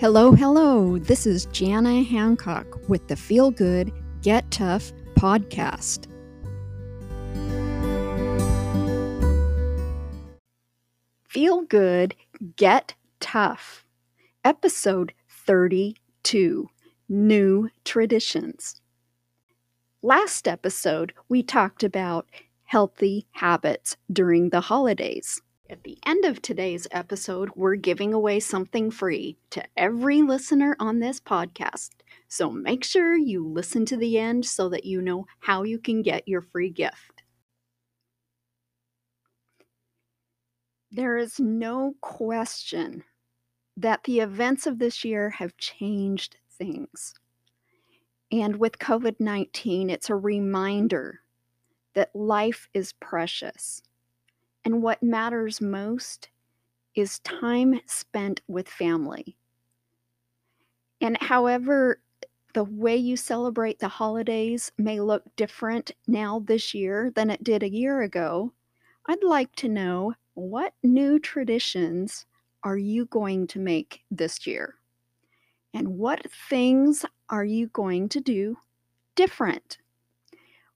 Hello, hello. This is Jana Hancock with the Feel Good, Get Tough podcast. Feel Good, Get Tough, episode 32 New Traditions. Last episode, we talked about healthy habits during the holidays. At the end of today's episode, we're giving away something free to every listener on this podcast. So make sure you listen to the end so that you know how you can get your free gift. There is no question that the events of this year have changed things. And with COVID 19, it's a reminder that life is precious and what matters most is time spent with family. And however, the way you celebrate the holidays may look different now this year than it did a year ago, I'd like to know what new traditions are you going to make this year? And what things are you going to do different?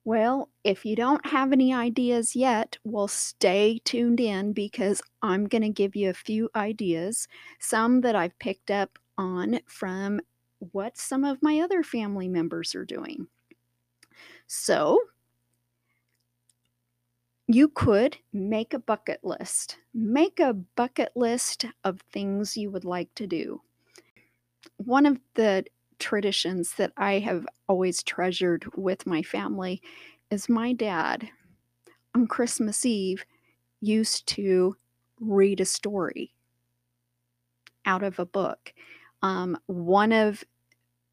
Well, if you don't have any ideas yet, well, stay tuned in because I'm going to give you a few ideas, some that I've picked up on from what some of my other family members are doing. So, you could make a bucket list. Make a bucket list of things you would like to do. One of the traditions that I have always treasured with my family is my dad on Christmas Eve used to read a story out of a book. Um, one of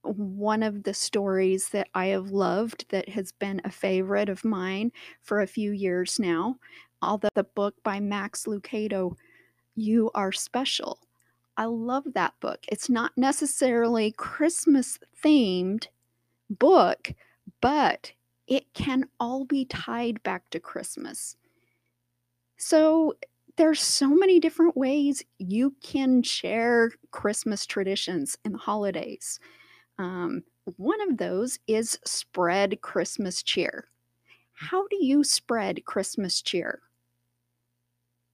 one of the stories that I have loved that has been a favorite of mine for a few years now, although the book by Max Lucado, You Are Special. I love that book. It's not necessarily Christmas themed book, but it can all be tied back to Christmas. So there's so many different ways you can share Christmas traditions and holidays. Um, one of those is spread Christmas cheer. How do you spread Christmas cheer?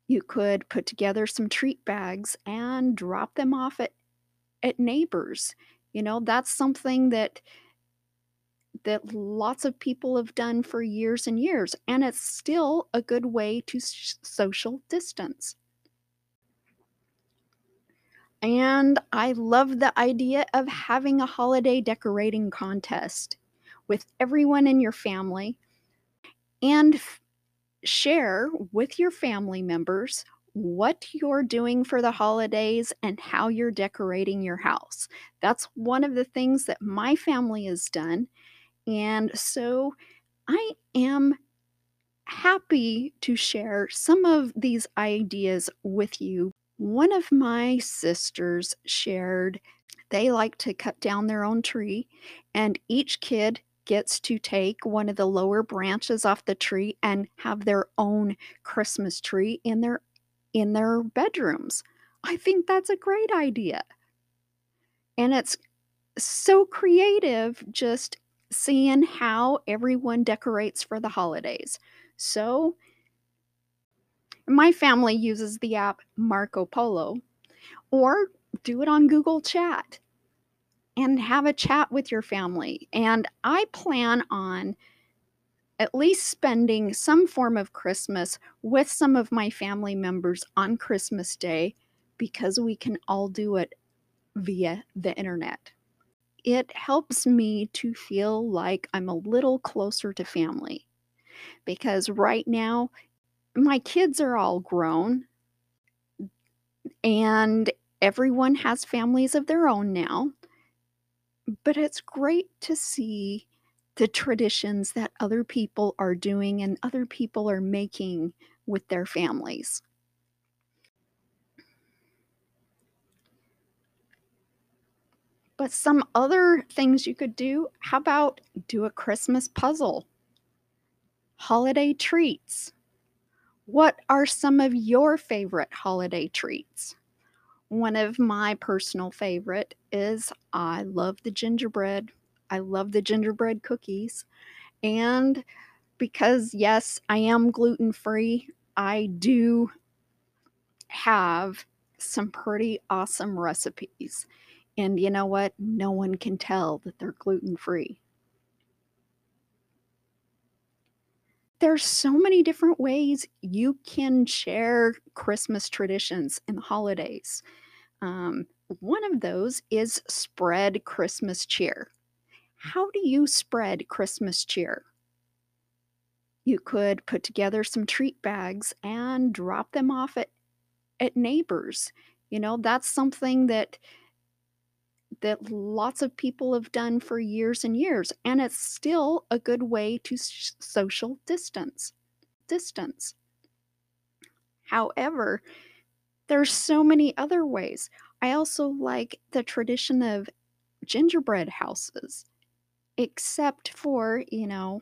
You could put together some treat bags and drop them off at at neighbors. You know, that's something that that lots of people have done for years and years, and it's still a good way to social distance. And I love the idea of having a holiday decorating contest with everyone in your family and share with your family members what you're doing for the holidays and how you're decorating your house. That's one of the things that my family has done. And so I am happy to share some of these ideas with you. One of my sisters shared they like to cut down their own tree, and each kid gets to take one of the lower branches off the tree and have their own Christmas tree in their in their bedrooms. I think that's a great idea. And it's so creative just seeing how everyone decorates for the holidays. So my family uses the app Marco Polo or do it on Google Chat and have a chat with your family. And I plan on at least spending some form of Christmas with some of my family members on Christmas Day because we can all do it via the internet. It helps me to feel like I'm a little closer to family because right now my kids are all grown and everyone has families of their own now but it's great to see the traditions that other people are doing and other people are making with their families. But some other things you could do how about do a Christmas puzzle? Holiday treats. What are some of your favorite holiday treats? One of my personal favorite is I love the gingerbread. I love the gingerbread cookies. And because yes, I am gluten free, I do have some pretty awesome recipes. And you know what? No one can tell that they're gluten free. There's so many different ways you can share Christmas traditions and holidays. Um, one of those is spread Christmas cheer. How do you spread Christmas cheer? You could put together some treat bags and drop them off at, at neighbors. You know, that's something that that lots of people have done for years and years and it's still a good way to social distance distance. However there's so many other ways. I also like the tradition of gingerbread houses except for you know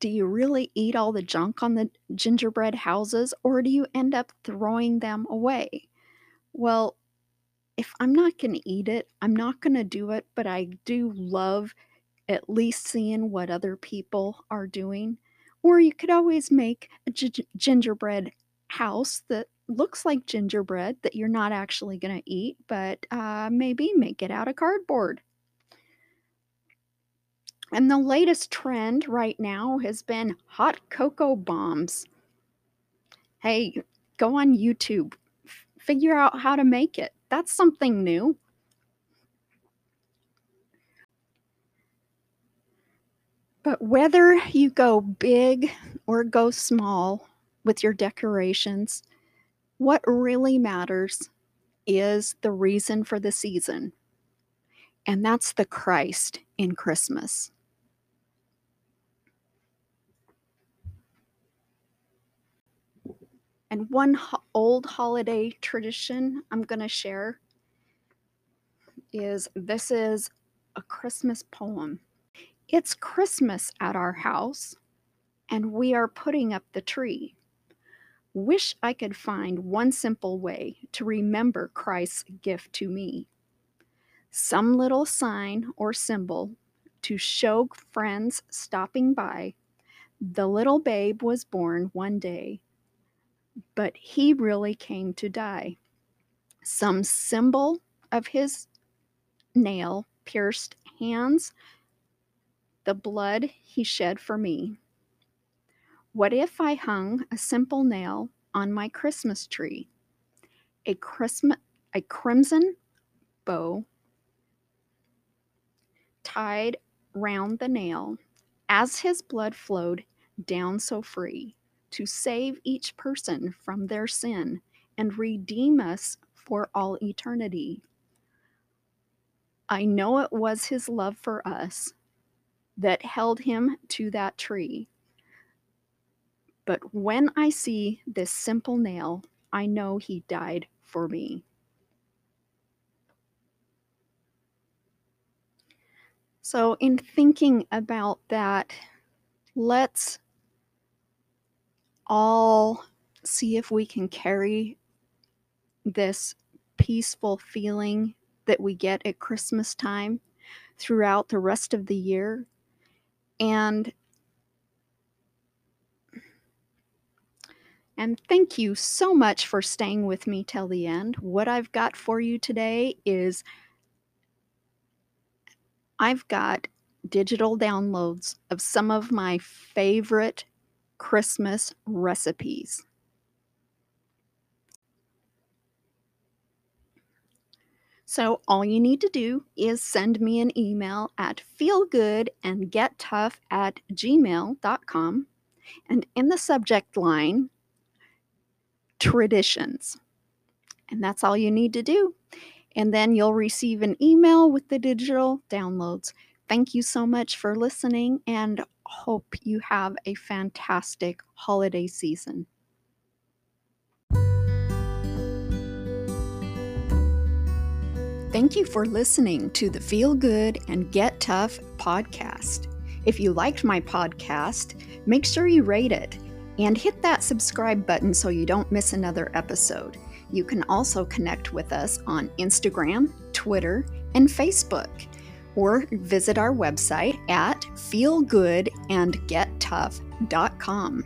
do you really eat all the junk on the gingerbread houses or do you end up throwing them away? Well if I'm not going to eat it, I'm not going to do it, but I do love at least seeing what other people are doing. Or you could always make a gingerbread house that looks like gingerbread that you're not actually going to eat, but uh, maybe make it out of cardboard. And the latest trend right now has been hot cocoa bombs. Hey, go on YouTube, figure out how to make it. That's something new. But whether you go big or go small with your decorations, what really matters is the reason for the season. And that's the Christ in Christmas. And one ho- old holiday tradition I'm going to share is this is a Christmas poem. It's Christmas at our house, and we are putting up the tree. Wish I could find one simple way to remember Christ's gift to me. Some little sign or symbol to show friends stopping by the little babe was born one day but he really came to die. Some symbol of his nail pierced hands, the blood he shed for me. What if I hung a simple nail on my Christmas tree? A Christmas a crimson bow tied round the nail as his blood flowed down so free to save each person from their sin and redeem us for all eternity. I know it was his love for us that held him to that tree. But when I see this simple nail, I know he died for me. So, in thinking about that, let's all see if we can carry this peaceful feeling that we get at Christmas time throughout the rest of the year. And And thank you so much for staying with me till the end. What I've got for you today is I've got digital downloads of some of my favorite Christmas recipes. So, all you need to do is send me an email at feelgoodandgettough at gmail.com and in the subject line, traditions. And that's all you need to do. And then you'll receive an email with the digital downloads. Thank you so much for listening and hope you have a fantastic holiday season. Thank you for listening to the Feel Good and Get Tough podcast. If you liked my podcast, make sure you rate it and hit that subscribe button so you don't miss another episode. You can also connect with us on Instagram, Twitter, and Facebook, or visit our website at feelgoodandgettough.com.